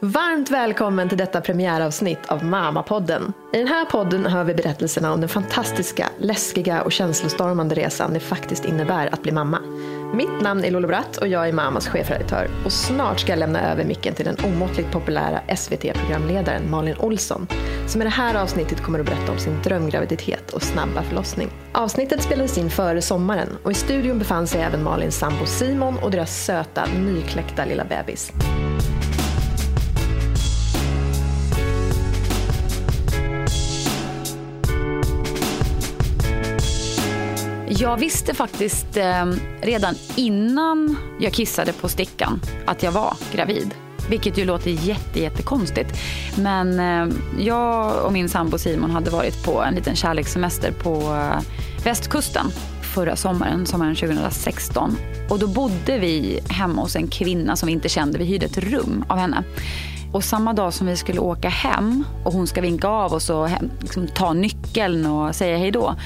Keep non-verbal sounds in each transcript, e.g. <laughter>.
Varmt välkommen till detta premiäravsnitt av Mamapodden. I den här podden hör vi berättelserna om den fantastiska, läskiga och känslostormande resan det faktiskt innebär att bli mamma. Mitt namn är Lolo Bratt och jag är Mamas chefredaktör. Och snart ska jag lämna över micken till den omåttligt populära SVT-programledaren Malin Olsson, som i det här avsnittet kommer att berätta om sin drömgraviditet och snabba förlossning. Avsnittet spelades in före sommaren och i studion befann sig även Malins sambo Simon och deras söta, nykläckta lilla bebis. Jag visste faktiskt eh, redan innan jag kissade på stickan att jag var gravid. Vilket ju låter jätte, jättekonstigt. Men eh, jag och min sambo Simon hade varit på en liten kärlekssemester på eh, västkusten förra sommaren, sommaren 2016. Och då bodde vi hemma hos en kvinna som vi inte kände. Vi hyrde ett rum av henne. Och samma dag som vi skulle åka hem och hon ska vinka av oss och hem, liksom, ta nyckeln och säga hej då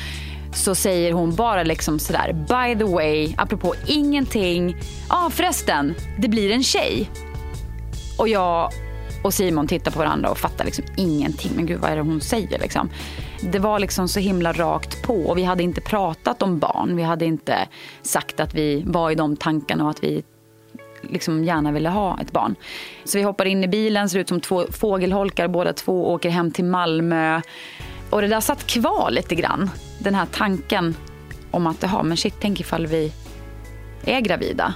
så säger hon bara liksom sådär, by the way, apropå ingenting. Ja ah, förresten, det blir en tjej. Och jag och Simon tittar på varandra och fattar liksom ingenting. Men gud vad är det hon säger liksom. Det var liksom så himla rakt på och vi hade inte pratat om barn. Vi hade inte sagt att vi var i de tankarna och att vi liksom gärna ville ha ett barn. Så vi hoppar in i bilen, ser ut som två fågelholkar båda två, åker hem till Malmö. Och det där satt kvar lite grann. Den här tanken om att, jaha, men shit, tänk ifall vi är gravida.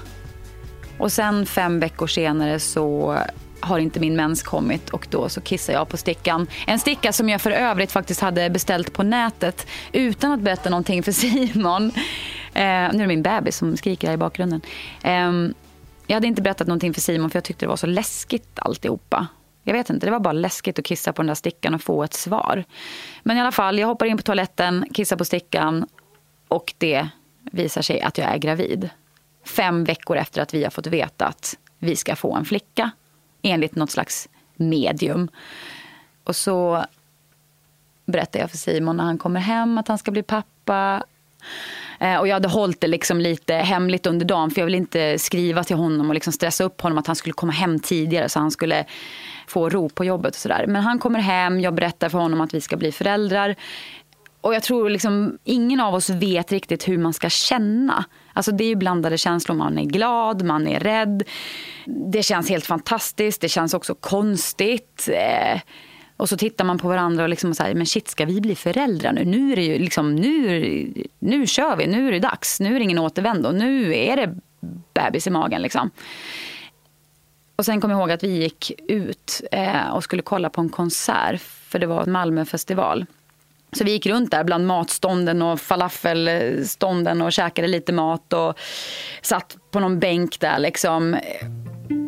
Och sen fem veckor senare så har inte min mens kommit och då så kissar jag på stickan. En sticka som jag för övrigt faktiskt hade beställt på nätet utan att berätta någonting för <laughs> Simon. Eh, nu är det min bebis som skriker här i bakgrunden. Eh, jag hade inte berättat någonting för Simon för jag tyckte det var så läskigt alltihopa. Jag vet inte, det var bara läskigt att kissa på den där stickan och få ett svar. Men i alla fall, jag hoppar in på toaletten, kissar på stickan och det visar sig att jag är gravid. Fem veckor efter att vi har fått veta att vi ska få en flicka enligt något slags medium. Och så berättar jag för Simon när han kommer hem att han ska bli pappa. Eh, och jag hade hållit det liksom lite hemligt under dagen för jag ville inte skriva till honom och liksom stressa upp honom att han skulle komma hem tidigare så han skulle få ro på jobbet och sådär. Men han kommer hem, jag berättar för honom att vi ska bli föräldrar. Och jag tror liksom ingen av oss vet riktigt hur man ska känna. Alltså det är ju blandade känslor. Man är glad, man är rädd. Det känns helt fantastiskt. Det känns också konstigt. Eh, och så tittar man på varandra och liksom säger, men shit, ska vi bli föräldrar nu? Nu är det ju liksom, nu, nu kör vi, nu är det dags. Nu är det ingen återvändo. Nu är det bebis i magen liksom. Och sen kom jag ihåg att vi gick ut eh, och skulle kolla på en konsert. För det var en Malmöfestival. Så vi gick runt där bland matstånden och falafelstånden och käkade lite mat och satt på någon bänk där liksom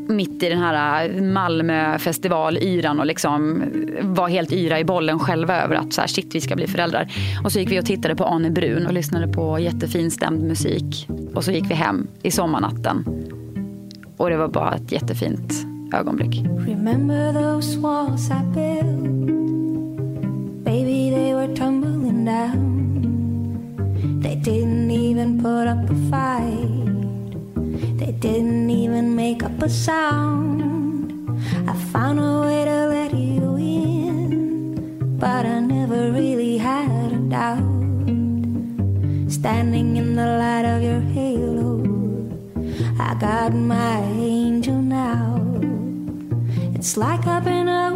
mitt i den här eh, Malmöfestival-yran och liksom var helt yra i bollen själva över att så här, shit, vi ska bli föräldrar. Och så gick vi och tittade på Arne Brun och lyssnade på jättefin stämd musik. Och så gick vi hem i sommarnatten. Och det var bara ett jättefint ögonblick. Remember those walls I built? Baby they were tumbling down. They didn't even put up a fight. They didn't even make up a sound. I found a way to let you in But I never really had a doubt. Standing in the light of your halo Got my angel now. It's like I've been a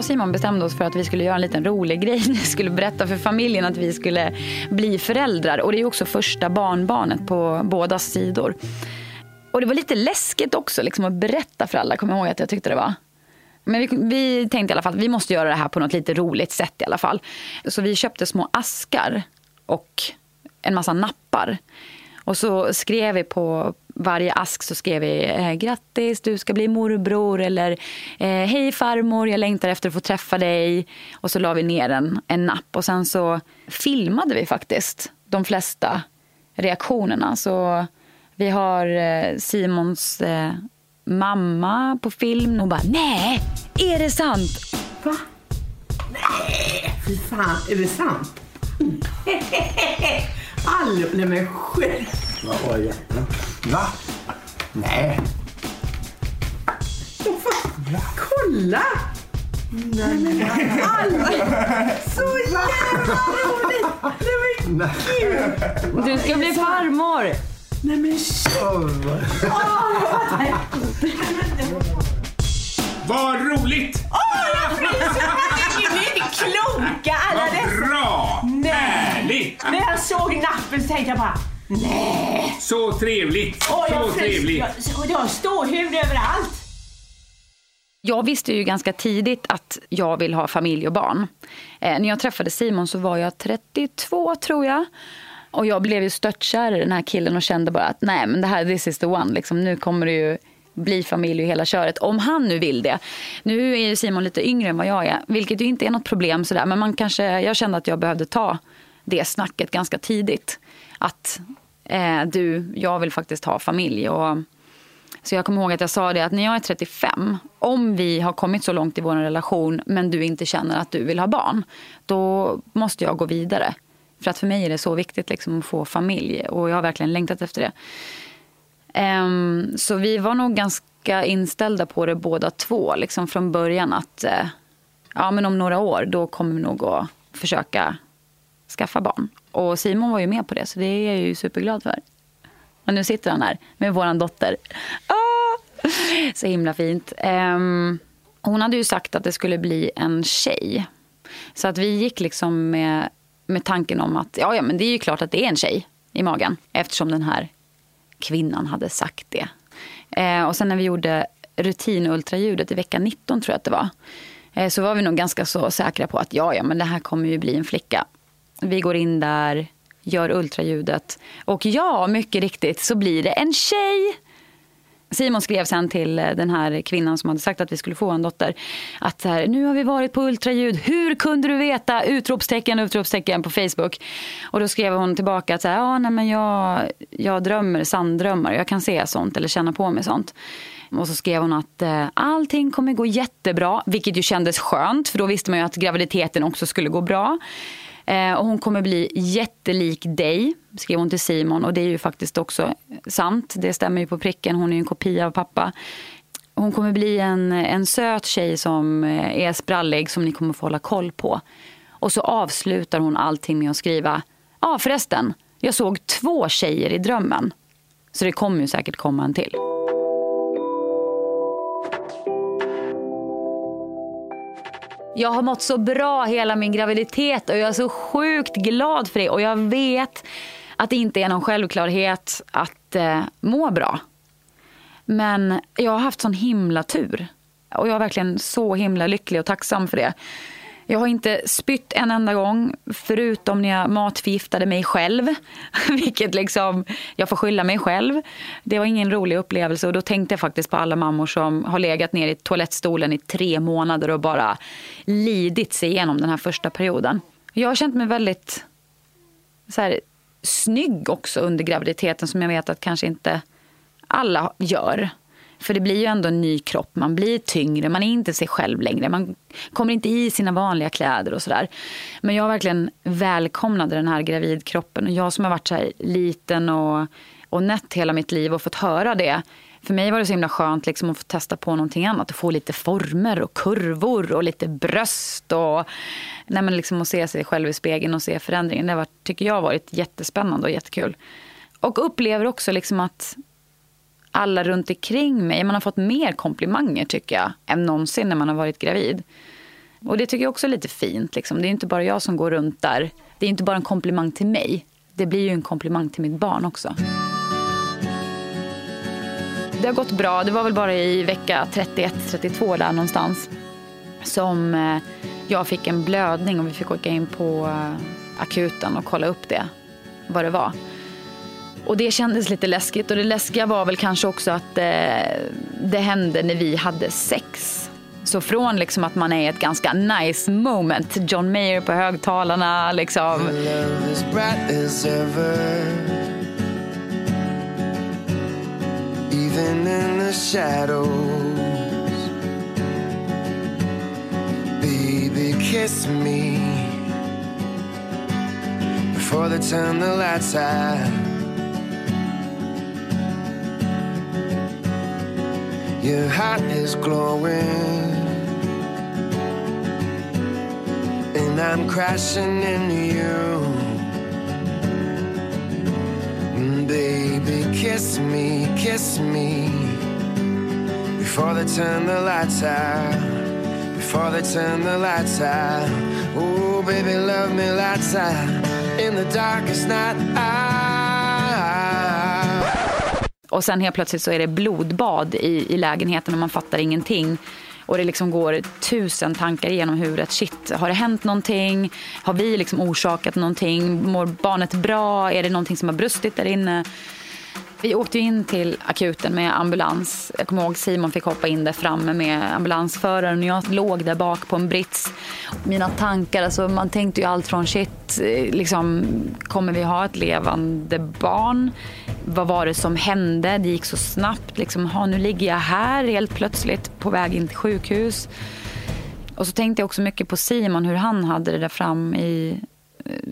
och Simon bestämde oss för att vi skulle göra en liten rolig grej. <laughs> Vi skulle berätta för familjen att vi skulle bli föräldrar. Och det är också första barnbarnet på båda sidor. Och det var lite läskigt också liksom, att berätta för alla, kommer jag ihåg att jag tyckte det var. Men vi, vi, tänkte i alla fall att vi måste göra det här på något lite roligt sätt i alla fall. Så vi köpte små askar och en massa nappar. Och så skrev vi på varje ask så skrev vi eh, grattis, du ska bli morbror eller eh, hej farmor, jag längtar efter att få träffa dig. Och så la vi ner en, en napp och sen så filmade vi faktiskt de flesta reaktionerna. Så vi har eh, Simons mamma på film. Hon bara, nej, är det sant? Va? Nej, fy fan, är det sant? <laughs> All... Nej men själv. Vad var det? Va? Nej. Kolla! Nej men aldrig! Så jävla roligt! Nej men gud! Du ska bli farmor! Nej men shit! Vad roligt! Åh, jag fryser! Ni är inte kloka alla Vad dessa! bra! Nej. Härligt! När jag såg nappen så tänkte jag bara nej! Så trevligt! Åh, Så jag trevligt! Jag har ståhud överallt! Jag visste ju ganska tidigt att jag vill ha familj och barn. Eh, när jag träffade Simon så var jag 32 tror jag. Och jag blev ju störtkär i den här killen och kände bara att nej men det här this is the one. Liksom, nu kommer det ju bli familj och hela köret. Om han nu vill det. Nu är ju Simon lite yngre än vad jag är. Vilket ju inte är något problem sådär. Men man kanske, jag kände att jag behövde ta det snacket ganska tidigt. Att eh, du, jag vill faktiskt ha familj. Och, så jag kommer ihåg att jag sa det att när jag är 35, om vi har kommit så långt i vår relation men du inte känner att du vill ha barn, då måste jag gå vidare. För att för mig är det så viktigt liksom, att få familj och jag har verkligen längtat efter det. Um, så vi var nog ganska inställda på det båda två liksom från början att uh, ja, men om några år då kommer vi nog att försöka skaffa barn. Och Simon var ju med på det så det är jag ju superglad för. Och nu sitter han här med vår dotter. Ah! <laughs> Så himla fint. Um, hon hade ju sagt att det skulle bli en tjej. Så att vi gick liksom med, med tanken om att ja, ja, men det är ju klart att det är en tjej i magen. Eftersom den här kvinnan hade sagt det. Eh, och sen när vi gjorde rutinultraljudet i vecka 19 tror jag att det var. Eh, så var vi nog ganska så säkra på att ja, ja, men det här kommer ju bli en flicka. Vi går in där, gör ultraljudet. Och ja, mycket riktigt så blir det en tjej. Simon skrev sen till eh, den här kvinnan som hade sagt att vi skulle få en dotter. Att här, nu har vi varit på ultraljud. Hur kunde du veta? Utropstecken, utropstecken på Facebook. Och då skrev hon tillbaka att så här, ja, nej, men jag, jag drömmer sanddrömmar. Jag kan se sånt eller känna på mig sånt. Och så skrev hon att eh, allting kommer gå jättebra. Vilket ju kändes skönt för då visste man ju att graviditeten också skulle gå bra. Eh, och hon kommer bli jättelik dig, skrev hon till Simon. Och det är ju faktiskt också sant. Det stämmer ju på pricken. Hon är ju en kopia av pappa. Hon kommer bli en, en söt tjej som eh, är sprallig som ni kommer få hålla koll på. Och så avslutar hon allting med att skriva, ja ah, förresten, jag såg två tjejer i drömmen. Så det kommer ju säkert komma en till. Jag har mått så bra hela min graviditet och jag är så sjukt glad för det. Och jag vet att det inte är någon självklarhet att eh, må bra. Men jag har haft sån himla tur. Och jag är verkligen så himla lycklig och tacksam för det. Jag har inte spytt en enda gång, förutom när jag matförgiftade mig själv. <laughs> Vilket liksom, jag får skylla mig själv. Det var ingen rolig upplevelse och då tänkte jag faktiskt på alla mammor som har legat ner i toalettstolen i tre månader och bara lidit sig igenom den här första perioden. Jag har känt mig väldigt så här, snygg också under graviditeten som jag vet att kanske inte alla gör. För det blir ju ändå en ny kropp, man blir tyngre, man är inte sig själv längre. Man kommer inte i sina vanliga kläder och sådär. Men jag verkligen välkomnade den här gravidkroppen. Och jag som har varit så här liten och, och nätt hela mitt liv och fått höra det. För mig var det så himla skönt liksom att få testa på någonting annat. Att få lite former och kurvor och lite bröst. Och, nej men liksom att se sig själv i spegeln och se förändringen. Det har varit, tycker jag varit jättespännande och jättekul. Och upplever också liksom att alla runt omkring mig. Man har fått mer komplimanger tycker jag än någonsin när man har varit gravid. Och det tycker jag också är lite fint. Liksom. Det är inte bara jag som går runt där. Det är inte bara en komplimang till mig. Det blir ju en komplimang till mitt barn också. det har gått bra. Det var väl bara i vecka 31-32 där någonstans som eh, jag fick en blödning och vi fick åka in på eh, akuten och kolla upp det, vad det var. Och det kändes lite läskigt och det läskiga var väl kanske också att eh, det hände när vi hade sex. Så från liksom att man är i ett ganska nice moment, John Mayer på högtalarna liksom. love as bright as ever. Even in the shadows. Baby, kiss me. Before they turn the lights out. Your heart is glowing. And I'm crashing into you. Mm, Baby, kiss me, kiss me. Before they turn the lights out. Before they turn the lights out. Oh, baby, love me lights out. In the darkest night. Och sen helt plötsligt så är det blodbad i, i lägenheten och man fattar ingenting. Och det liksom går tusen tankar genom huvudet. Shit, har det hänt någonting? Har vi liksom orsakat någonting? Mår barnet bra? Är det någonting som har brustit där inne? Vi åkte ju in till akuten med ambulans. Jag kommer ihåg Simon fick hoppa in där framme med ambulansföraren och jag låg där bak på en brits. Mina tankar, alltså man tänkte ju allt från shit, eh, liksom, kommer vi ha ett levande barn? Vad var det som hände? Det gick så snabbt. Liksom, ha, nu ligger jag här helt plötsligt på väg in till sjukhus. Och så tänkte jag också mycket på Simon, hur han hade det där fram i,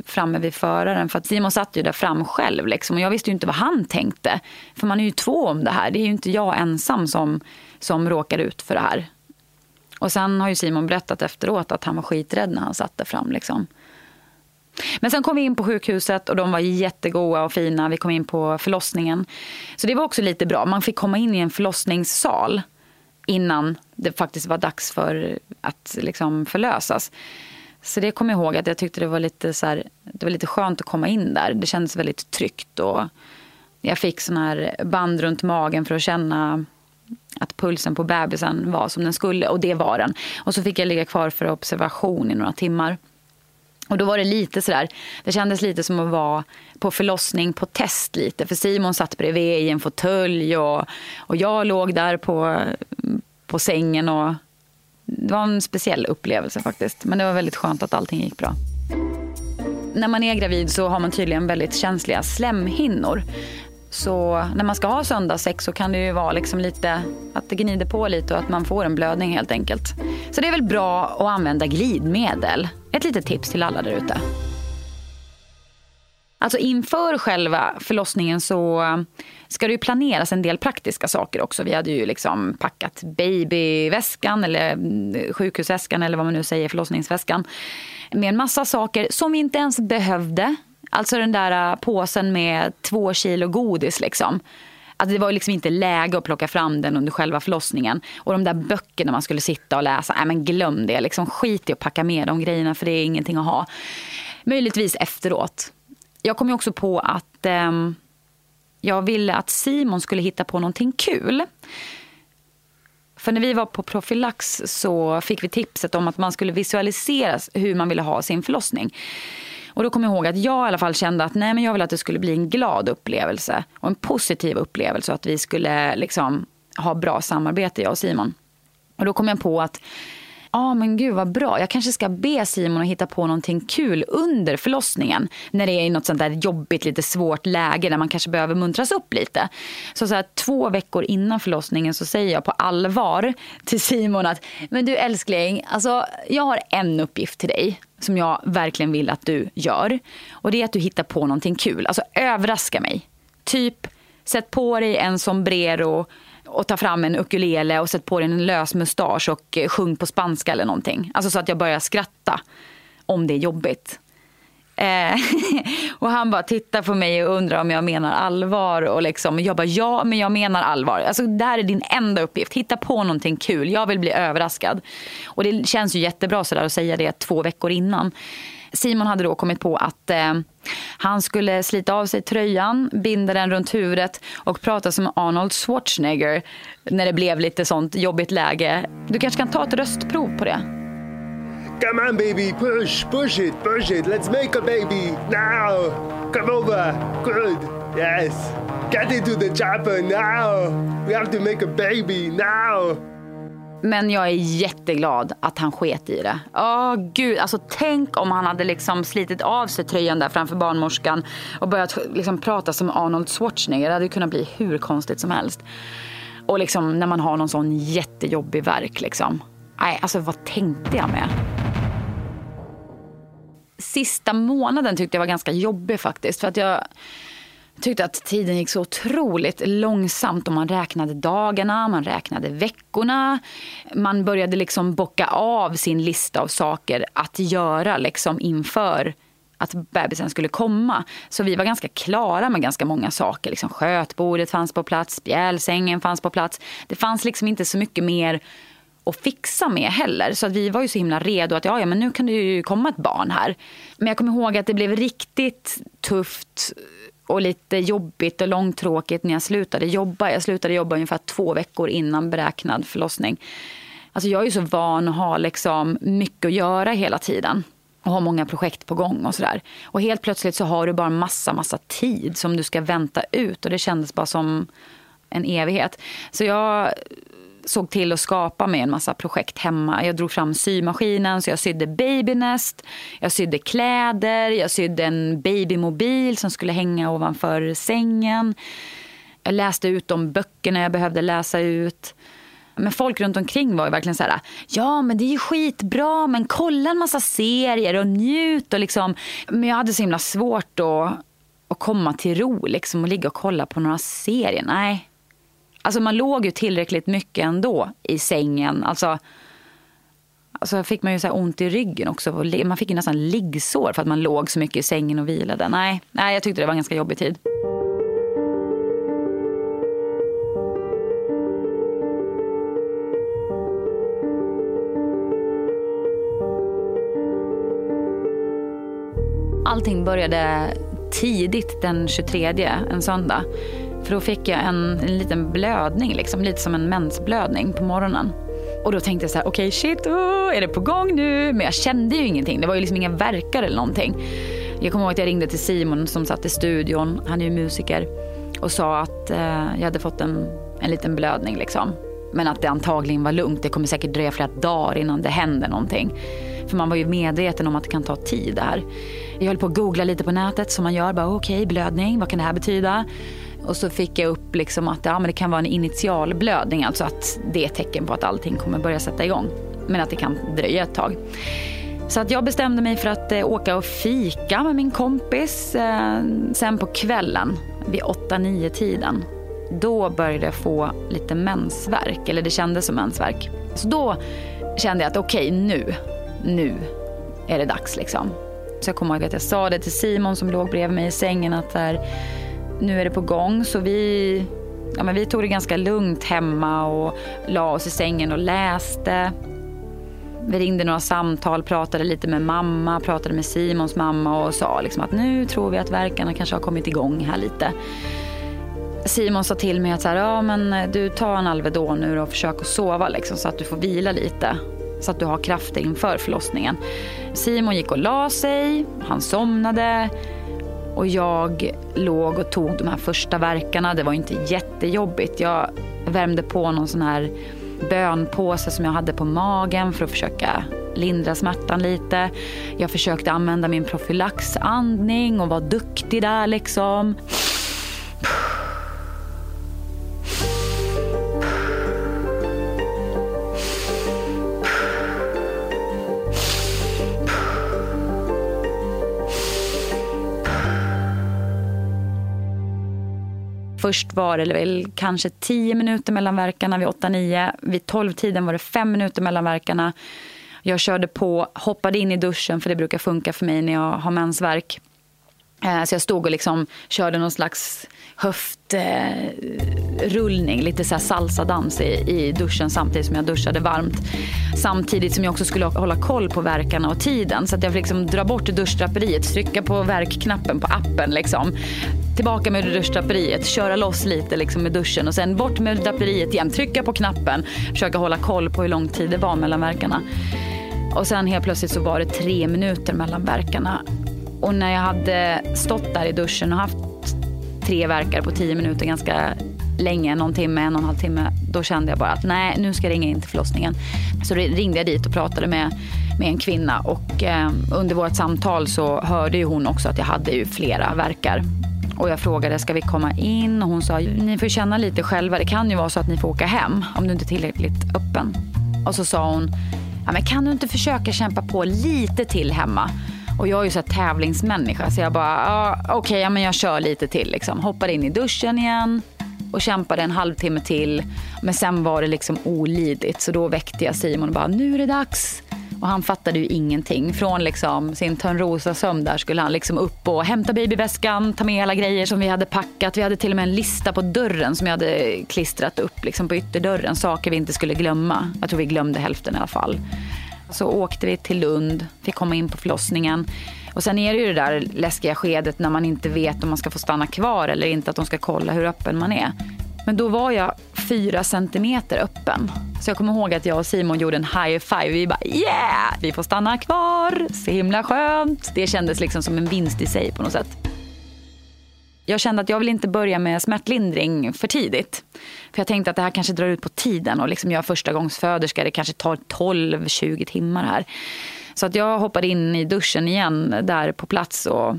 framme vid föraren. För att Simon satt ju där fram själv. Liksom, och jag visste ju inte vad han tänkte. För man är ju två om det här. Det är ju inte jag ensam som, som råkar ut för det här. Och sen har ju Simon berättat efteråt att han var skiträdd när han satt där fram. Liksom. Men sen kom vi in på sjukhuset och de var jättegoda och fina. Vi kom in på förlossningen. Så det var också lite bra. Man fick komma in i en förlossningssal innan det faktiskt var dags för att liksom förlösas. Så det kommer jag ihåg att jag tyckte det var lite, så här, det var lite skönt att komma in där. Det kändes väldigt tryggt. Och jag fick sån här band runt magen för att känna att pulsen på bebisen var som den skulle. Och det var den. Och så fick jag ligga kvar för observation i några timmar. Och då var det lite sådär, det kändes lite som att vara på förlossning på test lite. För Simon satt bredvid i en fåtölj och, och jag låg där på, på sängen. Och det var en speciell upplevelse faktiskt. Men det var väldigt skönt att allting gick bra. När man är gravid så har man tydligen väldigt känsliga slemhinnor. Så när man ska ha söndagssex så kan det ju vara liksom lite att det gnider på lite och att man får en blödning helt enkelt. Så det är väl bra att använda glidmedel. Ett litet tips till alla där ute. Alltså inför själva förlossningen så um, ska det ju planeras en del praktiska saker också. Vi hade ju liksom packat babyväskan eller mm, sjukhusväskan eller vad man nu säger, förlossningsväskan. Med en massa saker som vi inte ens behövde. Alltså den där uh, påsen med två kilo godis liksom. Alltså det var liksom inte läge att plocka fram den under själva förlossningen. Och de där böckerna man skulle sitta och läsa, nej men glöm det. Liksom skit i att packa med de grejerna för det är ingenting att ha. Möjligtvis efteråt. Jag kom ju också på att eh, jag ville att Simon skulle hitta på någonting kul. För när vi var på profylax så fick vi tipset om att man skulle visualisera hur man ville ha sin förlossning. Och då kom jag ihåg att jag i alla fall kände att nej, men jag ville att det skulle bli en glad upplevelse och en positiv upplevelse och att vi skulle liksom ha bra samarbete, jag och Simon. Och då kom jag på att ah, men gud vad bra. Jag kanske ska be Simon att hitta på någonting kul under förlossningen. När det är i något sånt där jobbigt, lite svårt läge där man kanske behöver muntras upp lite. Så, så här, två veckor innan förlossningen så säger jag på allvar till Simon att men du älskling, alltså, jag har en uppgift till dig som jag verkligen vill att du gör. Och det är att du hittar på någonting kul. Alltså överraska mig. Typ, sätt på dig en sombrero och ta fram en ukulele och sätt på dig en lös mustasch och eh, sjung på spanska eller någonting. Alltså så att jag börjar skratta om det är jobbigt. Eh, <laughs> och han bara tittar på mig och undrar om jag menar allvar. Och liksom, jag bara, ja men jag menar allvar. Alltså, det här är din enda uppgift. Hitta på någonting kul. Jag vill bli överraskad. Och det känns ju jättebra sådär att säga det två veckor innan. Simon hade då kommit på att eh, han skulle slita av sig tröjan, binda den runt huvudet och prata som Arnold Schwarzenegger när det blev lite sånt jobbigt läge. Du kanske kan ta ett röstprov på det? Come on, baby, push, push it, push it. Let's make a baby now. Come over. Good. Yes. Get into the chopper now. We have to make a baby now. Men jag är jätteglad att han sket i det. Åh gud, alltså tänk om han hade liksom slitit av sig tröjan där framför barnmorskan och börjat liksom prata som Arnold Schwarzenegger. Det hade kunnat bli hur konstigt som helst. Och liksom när man har någon sån jättejobbig verk liksom. Nej, alltså vad tänkte jag med? Sista månaden tyckte jag var ganska jobbig faktiskt. För att jag tyckte att tiden gick så otroligt långsamt och man räknade dagarna, man räknade veckorna. Man började liksom bocka av sin lista av saker att göra liksom inför att bebisen skulle komma. Så vi var ganska klara med ganska många saker. Liksom skötbordet fanns på plats, spjälsängen fanns på plats. Det fanns liksom inte så mycket mer att fixa med heller. Så att vi var ju så himla redo att ja, ja, men nu kan det ju komma ett barn här. Men jag kommer ihåg att det blev riktigt tufft och lite jobbigt och långtråkigt när jag slutade jobba. Jag slutade jobba ungefär två veckor innan beräknad förlossning. Alltså jag är ju så van att ha liksom mycket att göra hela tiden och ha många projekt på gång och sådär. Och helt plötsligt så har du bara massa, massa tid som du ska vänta ut och det kändes bara som en evighet. Så jag såg till att skapa med en massa projekt hemma. Jag drog fram symaskinen så jag sydde babynest, jag sydde kläder, jag sydde en babymobil som skulle hänga ovanför sängen. Jag läste ut de böckerna jag behövde läsa ut. Men folk runt omkring var ju verkligen så här, ja men det är ju skitbra men kolla en massa serier och njut och liksom. Men jag hade så himla svårt att, att komma till ro liksom och ligga och kolla på några serier. Nej, Alltså man låg ju tillräckligt mycket ändå i sängen. Alltså, alltså fick man ju så ont i ryggen också. Man fick ju nästan liggsår för att man låg så mycket i sängen och vilade. Nej, nej jag tyckte det var en ganska jobbig tid. Allting började tidigt den 23, en söndag. För då fick jag en, en liten blödning, liksom, lite som en mensblödning på morgonen. Och då tänkte jag så här, okej okay, shit, oh, är det på gång nu? Men jag kände ju ingenting, det var ju liksom inga verkar eller någonting. Jag kommer ihåg att jag ringde till Simon som satt i studion, han är ju musiker. Och sa att eh, jag hade fått en, en liten blödning liksom. Men att det antagligen var lugnt, det kommer säkert dröja flera dagar innan det händer någonting. För man var ju medveten om att det kan ta tid det här. Jag höll på att googla lite på nätet som man gör. Bara okej, okay, blödning, vad kan det här betyda? Och så fick jag upp liksom att ja, men det kan vara en initialblödning, alltså att det är ett tecken på att allting kommer börja sätta igång. Men att det kan dröja ett tag. Så att jag bestämde mig för att eh, åka och fika med min kompis. Eh, sen på kvällen, vid 8-9 tiden, då började jag få lite mensvärk. Eller det kändes som mensvärk. Så då kände jag att okej, okay, nu, nu är det dags liksom. Så jag kommer ihåg att jag sa det till Simon som låg bredvid mig i sängen att där, nu är det på gång. Så vi, ja, men vi tog det ganska lugnt hemma och la oss i sängen och läste. Vi ringde några samtal, pratade lite med mamma, pratade med Simons mamma och sa liksom att nu tror vi att verkarna kanske har kommit igång här lite. Simon sa till mig att så här, ja, men eh, du tar en Alvedon nu och försök att sova liksom, så att du får vila lite. Så att du har krafter inför förlossningen. Simon gick och la sig, han somnade. Och jag låg och tog de här första verkarna. Det var inte jättejobbigt. Jag värmde på någon sån här bönpåse som jag hade på magen för att försöka lindra smärtan lite. Jag försökte använda min profylaxandning och vara duktig där liksom. Först var det väl kanske 10 minuter mellan verkarna vid 8-9. Vid 12-tiden var det 5 minuter mellan verkarna. Jag körde på, hoppade in i duschen för det brukar funka för mig när jag har mensvärk. Eh, så jag stod och liksom körde någon slags höftrullning, eh, lite så här salsadans i, i duschen samtidigt som jag duschade varmt. Samtidigt som jag också skulle hålla koll på verkarna och tiden. Så att jag fick liksom dra bort duschdraperiet, trycka på verkknappen på appen. Liksom. Tillbaka med duschdraperiet, köra loss lite liksom med duschen och sen bort med draperiet igen, trycka på knappen, försöka hålla koll på hur lång tid det var mellan verkarna. Och sen helt plötsligt så var det tre minuter mellan verkarna. Och när jag hade stått där i duschen och haft tre verkar på tio minuter ganska länge, någon timme, en och en halv timme. Då kände jag bara att nej, nu ska jag ringa in till förlossningen. Så ringde jag dit och pratade med, med en kvinna och eh, under vårt samtal så hörde ju hon också att jag hade ju flera verkar. Och jag frågade, ska vi komma in? Och hon sa, ni får känna lite själva. Det kan ju vara så att ni får åka hem om du inte är tillräckligt öppen. Och så sa hon, ja, men kan du inte försöka kämpa på lite till hemma? Och jag är ju så tävlingsmänniska så jag bara, ah, okej, okay, ja, men jag kör lite till. Liksom. Hoppade in i duschen igen och kämpade en halvtimme till. Men sen var det liksom olidligt så då väckte jag Simon och bara, nu är det dags. Och han fattade ju ingenting. Från liksom sin Törnrosa-sömn där skulle han liksom upp och hämta babyväskan, ta med alla grejer som vi hade packat. Vi hade till och med en lista på dörren som jag hade klistrat upp liksom på ytterdörren. Saker vi inte skulle glömma. Jag tror vi glömde hälften i alla fall. Så åkte vi till Lund, fick komma in på förlossningen. Och sen är det ju det där läskiga skedet när man inte vet om man ska få stanna kvar eller inte, att de ska kolla hur öppen man är. Men då var jag fyra centimeter öppen. Så jag kommer ihåg att jag och Simon gjorde en high five. Vi bara yeah, vi får stanna kvar, så himla skönt. Det kändes liksom som en vinst i sig på något sätt. Jag kände att jag vill inte börja med smärtlindring för tidigt. För jag tänkte att det här kanske drar ut på tiden och liksom jag är första gångs föderska, det kanske tar 12-20 timmar här. Så att jag hoppade in i duschen igen där på plats och,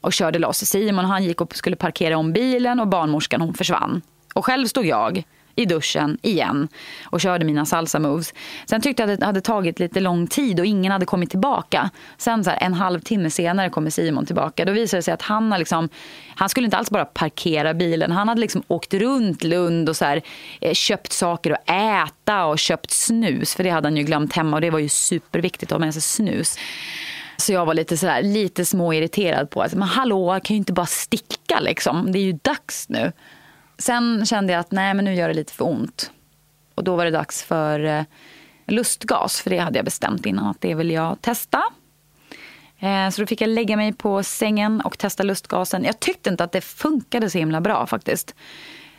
och körde loss. Simon han gick och skulle parkera om bilen och barnmorskan hon försvann. Och själv stod jag i duschen igen och körde mina salsa moves. Sen tyckte jag att det hade tagit lite lång tid och ingen hade kommit tillbaka. Sen så här, en halvtimme senare kommer Simon tillbaka. Då visade det sig att han, har liksom, han skulle inte alls bara parkera bilen. Han hade liksom åkt runt Lund och så här, eh, köpt saker att äta och köpt snus. För det hade han ju glömt hemma och det var ju superviktigt att ha med sig snus. Så jag var lite, sådär, lite småirriterad på att men hallå, jag kan ju inte bara sticka liksom. Det är ju dags nu. Sen kände jag att nej, men nu gör det lite för ont. Och då var det dags för eh, lustgas, för det hade jag bestämt innan att det vill jag testa. Eh, så då fick jag lägga mig på sängen och testa lustgasen. Jag tyckte inte att det funkade så himla bra faktiskt.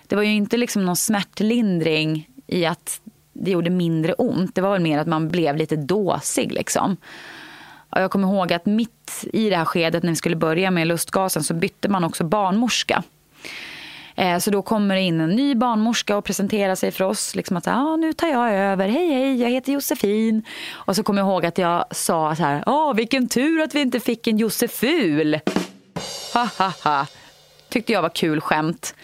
Det var ju inte liksom någon smärtlindring i att det gjorde mindre ont. Det var väl mer att man blev lite dåsig liksom. Och jag kommer ihåg att mitt i det här skedet när vi skulle börja med lustgasen så bytte man också barnmorska. Eh, så då kommer det in en ny barnmorska och presenterar sig för oss. Liksom att ah, nu tar jag över. Hej, hej, jag heter Josefin. Och så kommer jag ihåg att jag sa så här. Åh, vilken tur att vi inte fick en Joseful. Ha, ha, ha. Tyckte jag var kul skämt.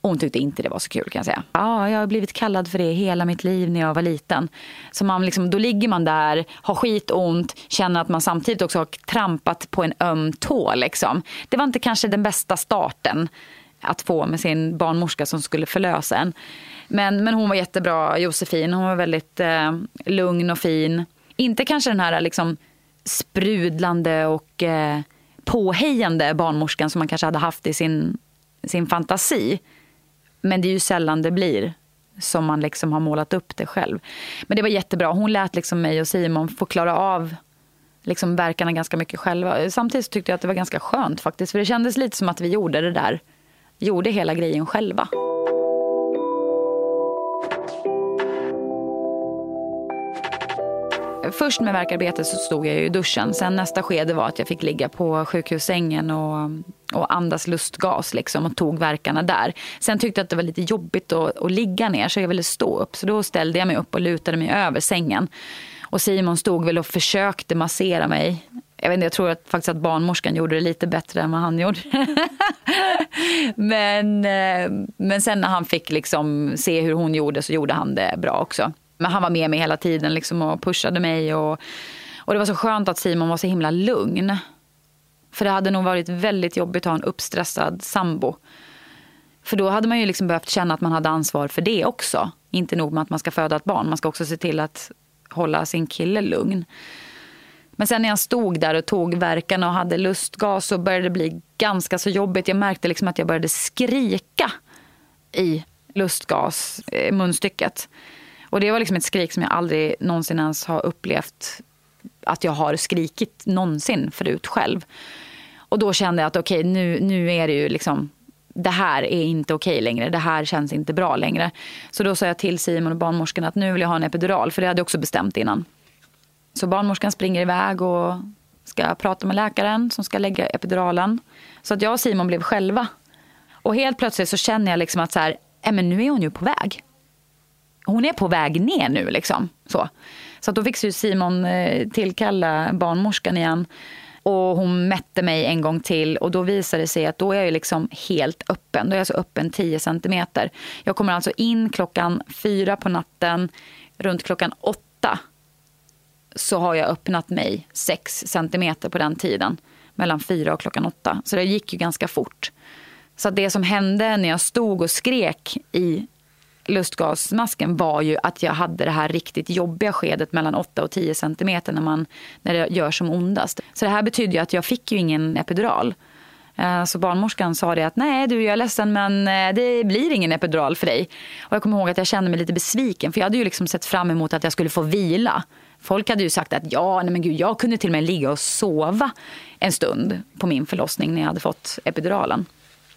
Hon tyckte inte det var så kul kan jag säga. Ja, jag har blivit kallad för det hela mitt liv när jag var liten. Så man liksom, då ligger man där, har skitont, känner att man samtidigt också har trampat på en öm tå. Liksom. Det var inte kanske den bästa starten att få med sin barnmorska som skulle förlösa en. Men, men hon var jättebra, Josefin. Hon var väldigt eh, lugn och fin. Inte kanske den här liksom, sprudlande och eh, påhejande barnmorskan som man kanske hade haft i sin, sin fantasi. Men det är ju sällan det blir som man liksom har målat upp det själv. Men det var jättebra. Hon lät liksom mig och Simon få klara av liksom verkarna ganska mycket själva. Samtidigt tyckte jag att det var ganska skönt faktiskt. För det kändes lite som att vi gjorde det där gjorde hela grejen själva. Först med verkarbetet så stod jag i duschen. Sen nästa skede var att jag fick ligga på sjukhussängen och, och andas lustgas liksom och tog verkarna där. Sen tyckte jag att det var lite jobbigt att, att ligga ner så jag ville stå upp. Så då ställde jag mig upp och lutade mig över sängen. Och Simon stod väl och försökte massera mig jag, vet inte, jag tror att, faktiskt att barnmorskan gjorde det lite bättre än vad han gjorde. <laughs> men, eh, men sen när han fick liksom se hur hon gjorde så gjorde han det bra också. Men han var med mig hela tiden liksom och pushade mig. Och, och det var så skönt att Simon var så himla lugn. För det hade nog varit väldigt jobbigt att ha en uppstressad sambo. För då hade man ju liksom behövt känna att man hade ansvar för det också. Inte nog med att man ska föda ett barn, man ska också se till att hålla sin kille lugn. Men sen när jag stod där och tog verkan och hade lustgas så började det bli ganska så jobbigt. Jag märkte liksom att jag började skrika i lustgas, eh, munstycket. Och det var liksom ett skrik som jag aldrig någonsin ens har upplevt att jag har skrikit någonsin förut själv. Och då kände jag att okej, okay, nu, nu är det ju liksom det här är inte okej okay längre. Det här känns inte bra längre. Så då sa jag till Simon och barnmorskan att nu vill jag ha en epidural. För det hade jag också bestämt innan. Så barnmorskan springer iväg och ska prata med läkaren som ska lägga epiduralen. Så att jag och Simon blev själva. Och helt plötsligt så känner jag liksom att så här, äh, men nu är hon ju på väg. Hon är på väg ner nu liksom. Så, så att då fick Simon eh, tillkalla barnmorskan igen. Och hon mätte mig en gång till och då visade det sig att då är jag liksom helt öppen. Då är jag så öppen 10 centimeter. Jag kommer alltså in klockan fyra på natten. Runt klockan åtta så har jag öppnat mig 6 centimeter på den tiden. Mellan 4 och klockan 8. Så det gick ju ganska fort. Så det som hände när jag stod och skrek i lustgasmasken var ju att jag hade det här riktigt jobbiga skedet mellan 8 och 10 centimeter när, man, när det gör som ondast. Så det här betyder ju att jag fick ju ingen epidural. Eh, så barnmorskan sa det att nej du jag är ledsen men eh, det blir ingen epidural för dig. Och jag kommer ihåg att jag kände mig lite besviken för jag hade ju liksom sett fram emot att jag skulle få vila. Folk hade ju sagt att ja, nej men gud, jag kunde till och med ligga och sova en stund på min förlossning när jag hade fått epiduralen.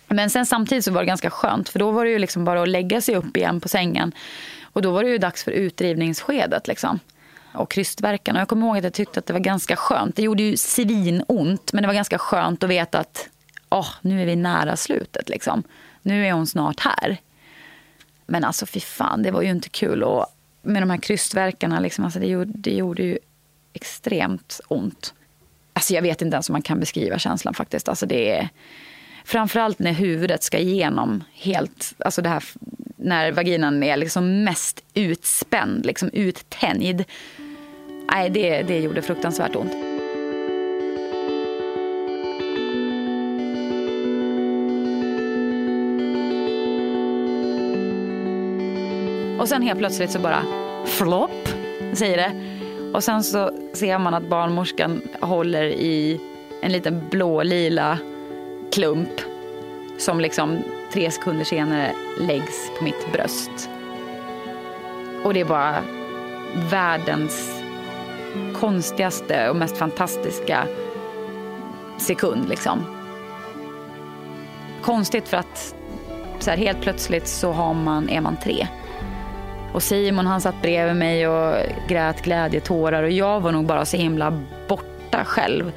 Men sen samtidigt så var det ganska skönt för då var det ju liksom bara att lägga sig upp igen på sängen. Och då var det ju dags för utdrivningsskedet liksom. Och krystverkan. Och jag kommer ihåg att jag tyckte att det var ganska skönt. Det gjorde ju svinont men det var ganska skönt att veta att oh, nu är vi nära slutet liksom. Nu är hon snart här. Men alltså fy fan, det var ju inte kul. Och med de här krystverkarna, liksom, alltså det, gjorde, det gjorde ju extremt ont. Alltså jag vet inte ens om man kan beskriva känslan faktiskt. Alltså det är Framförallt när huvudet ska igenom helt, alltså det här när vaginan är liksom mest utspänd, liksom uttänjd. Nej, det, det gjorde fruktansvärt ont. Och sen helt plötsligt så bara flopp, säger det. Och sen så ser man att barnmorskan håller i en liten blå-lila klump som liksom tre sekunder senare läggs på mitt bröst. Och det är bara världens konstigaste och mest fantastiska sekund. Liksom. Konstigt för att så här, helt plötsligt så har man, är man tre. Och Simon han satt bredvid mig och grät glädjetårar och jag var nog bara så himla borta själv.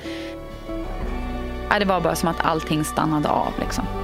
Det var bara som att allting stannade av. Liksom.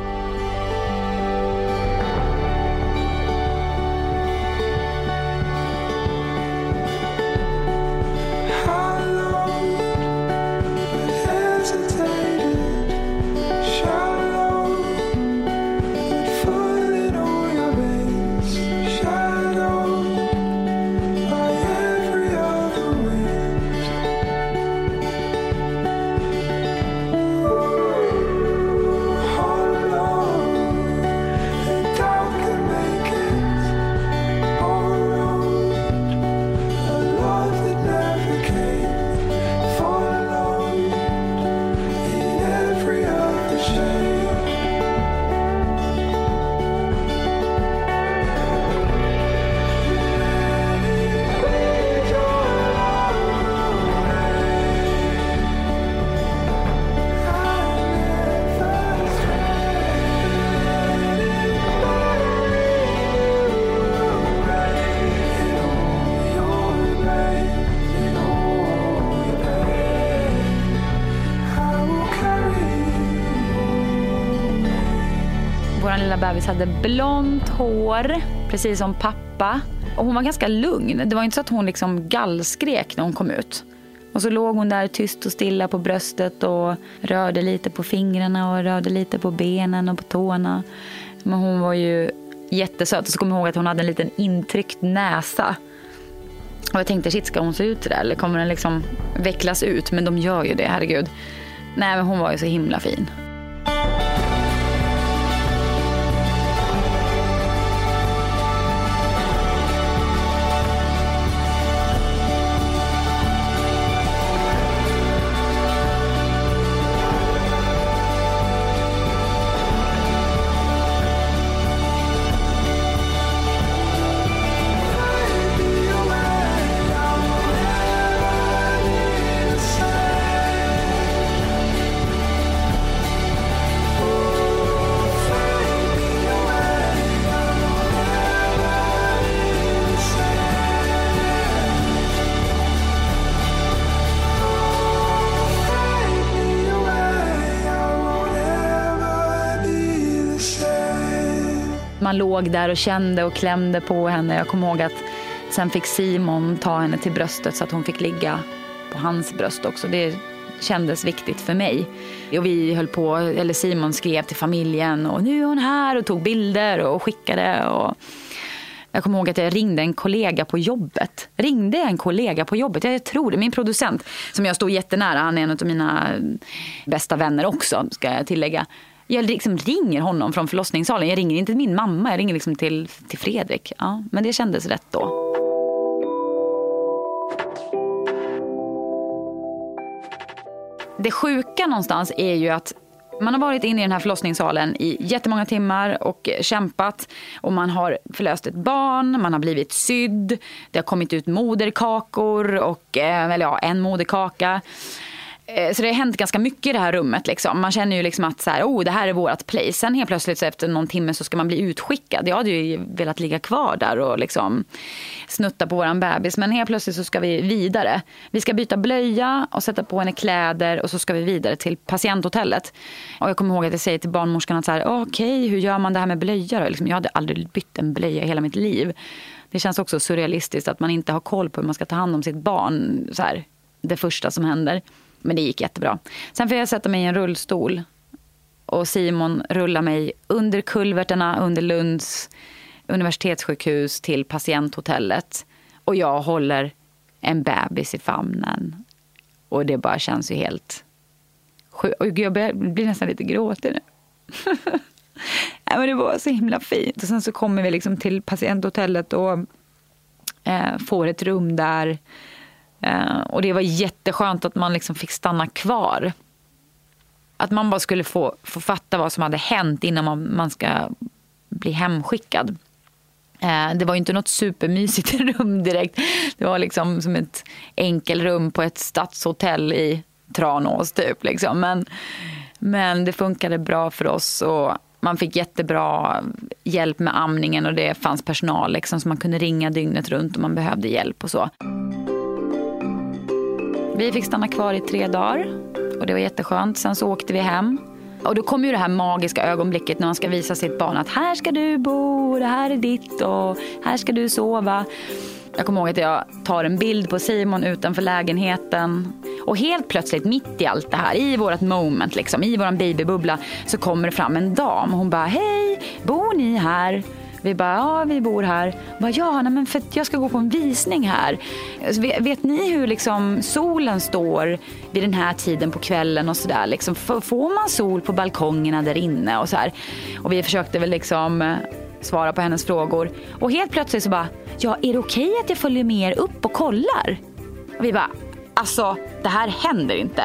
Bebis hade blont hår, precis som pappa. Och hon var ganska lugn. Det var inte så att hon liksom gallskrek när hon kom ut. Och så låg hon där tyst och stilla på bröstet och rörde lite på fingrarna och rörde lite på benen och på tårna. Men hon var ju jättesöt. Och så kommer jag ihåg att hon hade en liten intryckt näsa. Och jag tänkte, shit ska hon se ut sådär? Eller kommer den liksom vecklas ut? Men de gör ju det, herregud. Nej, men hon var ju så himla fin. Låg där och kände och klämde på henne. Jag kommer ihåg att sen fick Simon ta henne till bröstet så att hon fick ligga på hans bröst också. Det kändes viktigt för mig. Och vi höll på, eller Simon skrev till familjen och nu är hon här och tog bilder och skickade. Och jag kommer ihåg att jag ringde en kollega på jobbet. Ringde en kollega på jobbet? Jag tror det. Min producent, som jag står jättenära, han är en av mina bästa vänner också, ska jag tillägga. Jag liksom ringer honom från förlossningssalen. Jag ringer inte till min mamma, jag ringer liksom till, till Fredrik. Ja, men det kändes rätt då. Det sjuka någonstans är ju att man har varit inne i den här förlossningssalen i jättemånga timmar och kämpat. Och man har förlöst ett barn, man har blivit sydd, det har kommit ut moderkakor, och, eh, eller ja, en moderkaka. Eh, så det har hänt ganska mycket i det här rummet. Liksom. Man känner ju liksom att så här, oh, det här är vårt place. Sen helt plötsligt så efter någon timme så ska man bli utskickad. Jag hade ju velat ligga kvar där och liksom snutta på våran bebis. Men helt plötsligt så ska vi vidare. Vi ska byta blöja och sätta på henne kläder och så ska vi vidare till patienthotellet. Och jag kommer ihåg att jag säger till barnmorskan att så här, okej, okay, hur gör man det här med blöja Liksom, jag hade aldrig bytt en blöja i hela mitt liv. Det känns också surrealistiskt att man inte har koll på hur man ska ta hand om sitt barn. Så här, det första som händer. Men det gick jättebra. Sen får jag sätta mig i en rullstol. Och Simon rullar mig under kulverterna under Lunds universitetssjukhus till patienthotellet. Och jag håller en bebis i famnen. Och det bara känns ju helt... sjukt. jag blir nästan lite gråtig nu. <laughs> men det var så himla fint. Och sen så kommer vi liksom till patienthotellet och eh, får ett rum där Eh, och det var jätteskönt att man liksom fick stanna kvar. Att man bara skulle få, få fatta vad som hade hänt innan man, man ska bli hemskickad. Eh, det var inte något supermysigt <laughs> rum direkt. Det var liksom som ett enkelrum på ett stadshotell i Tranås typ. Liksom. Men, men det funkade bra för oss. Och man fick jättebra hjälp med amningen och det fanns personal liksom, så man kunde ringa dygnet runt om man behövde hjälp och så. Vi fick stanna kvar i tre dagar och det var jätteskönt. Sen så åkte vi hem. Och då kommer ju det här magiska ögonblicket när man ska visa sitt barn att här ska du bo, det här är ditt och här ska du sova. Jag kommer ihåg att jag tar en bild på Simon utanför lägenheten. Och helt plötsligt, mitt i allt det här, i vårt moment, liksom, i vår babybubbla, så kommer det fram en dam. Hon bara, hej, bor ni här? Vi bara, ja vi bor här. Bara, ja, nej, men för jag ska gå på en visning här. Alltså, vet, vet, ni hur liksom solen står vid den här tiden på kvällen och sådär? Liksom, får man sol på balkongerna där inne och så här? Och vi försökte väl liksom eh, svara på hennes frågor. Och helt plötsligt så bara, ja är det okej att jag följer med er upp och kollar? Och vi bara, alltså det här händer inte.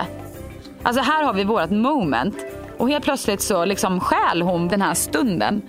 Alltså här har vi vårt moment. Och helt plötsligt så liksom stjäl hon den här stunden.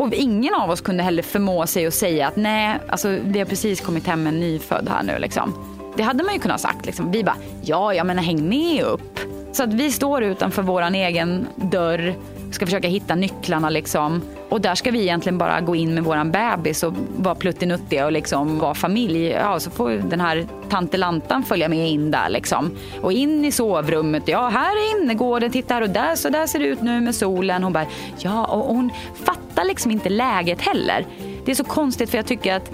Och ingen av oss kunde heller förmå sig att säga att nej, alltså vi har precis kommit hem med en nyfödd här nu liksom. Det hade man ju kunnat sagt liksom. Vi bara, ja, jag menar häng med upp. Så att vi står utanför våran egen dörr, ska försöka hitta nycklarna liksom. Och där ska vi egentligen bara gå in med våran bebis och vara pluttinuttiga och liksom vara familj. Ja, så får den här tantelantan följa med in där liksom. Och in i sovrummet. Ja, här är innergården. Titta här och där. Så där ser det ut nu med solen. Hon bara, ja, och hon fattar liksom inte läget heller. Det är så konstigt för jag tycker att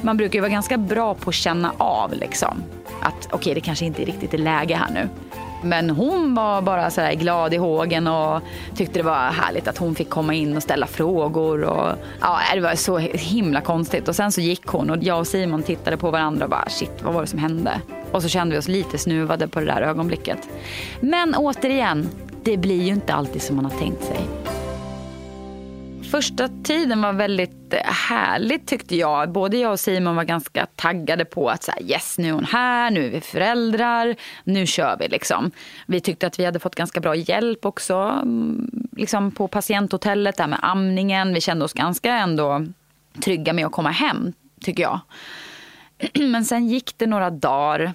man brukar ju vara ganska bra på att känna av liksom. Att okej, okay, det kanske inte riktigt är läge här nu. Men hon var bara så glad i hågen och tyckte det var härligt att hon fick komma in och ställa frågor. Och, ja, äh, det var så himla konstigt. Och sen så gick hon och jag och Simon tittade på varandra och bara shit, vad var det som hände? Och så kände vi oss lite snuvade på det där ögonblicket. Men återigen, det blir ju inte alltid som man har tänkt sig. Första tiden var väldigt eh, härligt tyckte jag. Både jag och Simon var ganska taggade på att så här, yes nu är hon här, nu är vi föräldrar, nu kör vi liksom. Vi tyckte att vi hade fått ganska bra hjälp också mm, liksom på patienthotellet, där med amningen. Vi kände oss ganska ändå trygga med att komma hem tycker jag. <clears throat> Men sen gick det några dagar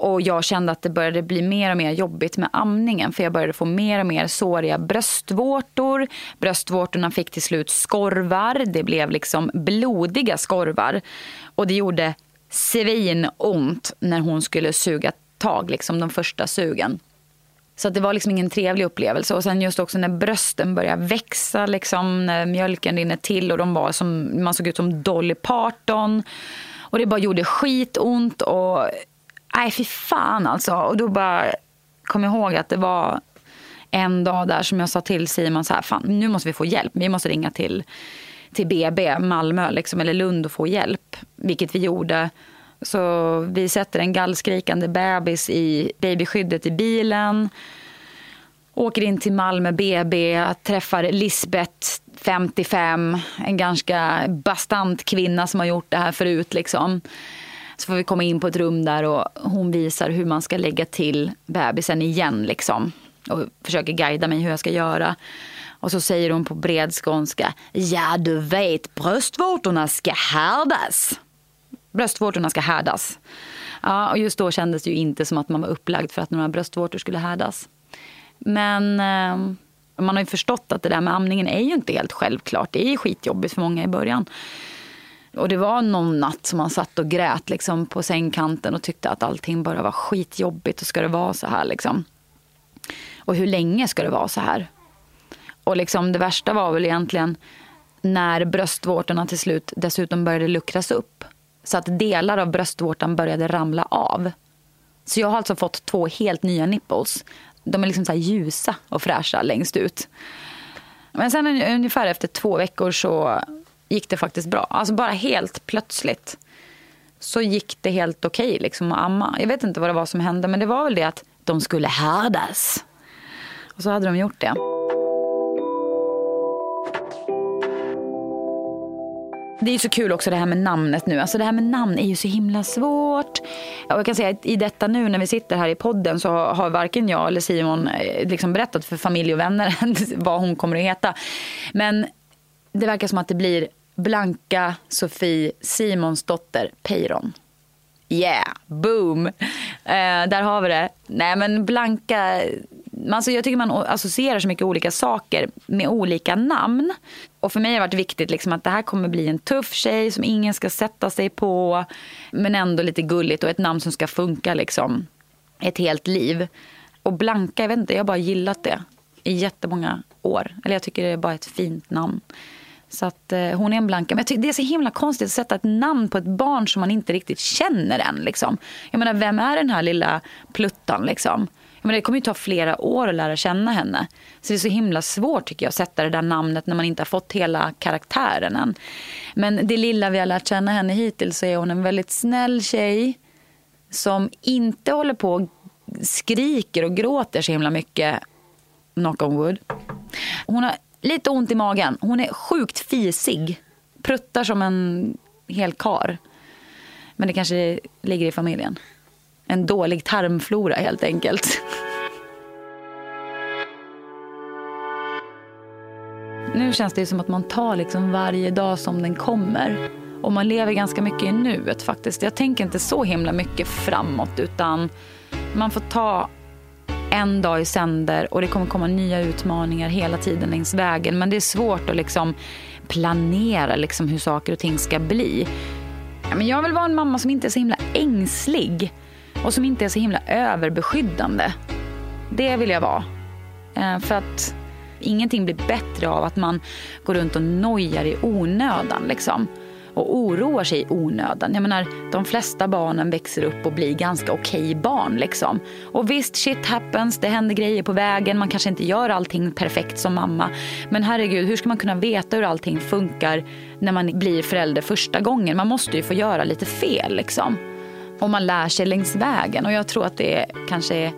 och jag kände att det började bli mer och mer jobbigt med amningen. För jag började få mer och mer såriga bröstvårtor. Bröstvårtorna fick till slut skorvar. Det blev liksom blodiga skorvar. Och det gjorde svinont när hon skulle suga tag, liksom de första sugen. Så att det var liksom ingen trevlig upplevelse. Och sen just också när brösten började växa, liksom, när mjölken rinner till och de var som, man såg ut som Dolly Parton. Och det bara gjorde skitont och nej fy fan alltså. Och då bara kom jag ihåg att det var en dag där som jag sa till Simon så här, fan nu måste vi få hjälp. Vi måste ringa till, till BB, Malmö liksom, eller Lund och få hjälp. Vilket vi gjorde. Så vi sätter en gallskrikande bebis i babyskyddet i bilen. Åker in till Malmö BB, träffar Lisbeth, 55. En ganska bastant kvinna som har gjort det här förut. Liksom. Så får vi komma in på ett rum där och hon visar hur man ska lägga till bebisen igen. Liksom. Och försöker guida mig hur jag ska göra. Och så säger hon på bred skånska. Ja, du vet, bröstvårtorna ska härdas. Bröstvårtorna ska härdas. Ja, och just då kändes det ju inte som att man var upplagd för att några bröstvårtor skulle härdas. Men eh, man har ju förstått att det där med amningen är ju inte helt självklart. Det är skitjobbigt för många i början. Och det var någon natt som man satt och grät liksom, på sängkanten och tyckte att allting bara var skitjobbigt och ska det vara så här liksom. Och hur länge ska det vara så här? Och liksom det värsta var väl egentligen när bröstvårtorna till slut dessutom började luckras upp. Så att delar av bröstvårtan började ramla av. Så jag har alltså fått två helt nya nipples. De är liksom så ljusa och fräscha längst ut. Men sen ungefär efter två veckor så gick det faktiskt bra. Alltså bara helt plötsligt så gick det helt okej okay, liksom att amma. Jag vet inte vad det var som hände men det var väl det att de skulle härdas. Och så hade de gjort det. Det är så kul också det här med namnet nu. Alltså det här med namn är ju så himla svårt. Och jag kan säga att i detta nu när vi sitter här i podden så har varken jag eller Simon eh, liksom berättat för familj och vänner <laughs> vad hon kommer att heta. Men det verkar som att det blir Blanka Sofie Simonsdotter Peyron. Yeah, boom! Eh, där har vi det. Nej men Blanka alltså jag tycker man associerar så mycket olika saker med olika namn. Och för mig har det varit viktigt liksom att det här kommer bli en tuff tjej som ingen ska sätta sig på. Men ändå lite gulligt och ett namn som ska funka liksom ett helt liv. Och Blanka, jag vet inte, jag har bara gillat det i jättemånga år. Eller jag tycker det är bara ett fint namn. Så att eh, hon är en Blanka. Men jag tycker det är så himla konstigt att sätta ett namn på ett barn som man inte riktigt känner än. Liksom. Jag menar, vem är den här lilla pluttan liksom? Men det kommer ju ta flera år att lära känna henne. Så det är så himla svårt tycker jag att sätta det där namnet när man inte har fått hela karaktären än. Men det lilla vi har lärt känna henne hittills så är hon en väldigt snäll tjej. Som inte håller på och skriker och gråter så himla mycket. Knock on wood. Hon har lite ont i magen. Hon är sjukt fisig. Pruttar som en hel kar. Men det kanske ligger i familjen en dålig tarmflora helt enkelt. Nu känns det som att man tar liksom varje dag som den kommer. Och man lever ganska mycket i nuet faktiskt. Jag tänker inte så himla mycket framåt utan man får ta en dag i sänder och det kommer komma nya utmaningar hela tiden längs vägen. Men det är svårt att liksom planera liksom hur saker och ting ska bli. jag vill vara en mamma som inte är så himla ängslig och som inte är så himla överbeskyddande. Det vill jag vara. Eh, för att ingenting blir bättre av att man går runt och nojar i onödan. Liksom. Och oroar sig i onödan. Jag menar, de flesta barnen växer upp och blir ganska okej okay barn. Liksom. Och visst, shit happens. Det händer grejer på vägen. Man kanske inte gör allting perfekt som mamma. Men herregud, hur ska man kunna veta hur allting funkar när man blir förälder första gången? Man måste ju få göra lite fel. Liksom. Och man lär sig längs vägen. Och jag tror att det kanske är,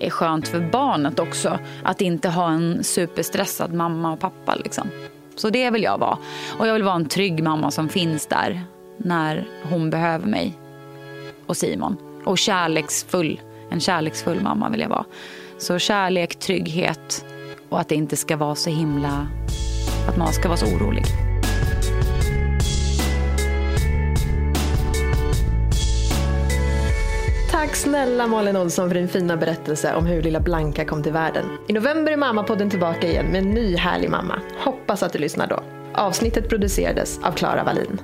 är skönt för barnet också. Att inte ha en superstressad mamma och pappa. Liksom. Så det vill jag vara. Och jag vill vara en trygg mamma som finns där när hon behöver mig. Och Simon. Och kärleksfull. En kärleksfull mamma vill jag vara. Så kärlek, trygghet och att det inte ska vara så himla... Att man ska vara så orolig. Tack snälla Malin Olsson för din fina berättelse om hur lilla Blanka kom till världen. I november är Mammapodden tillbaka igen med en ny härlig mamma. Hoppas att du lyssnar då. Avsnittet producerades av Klara Wallin.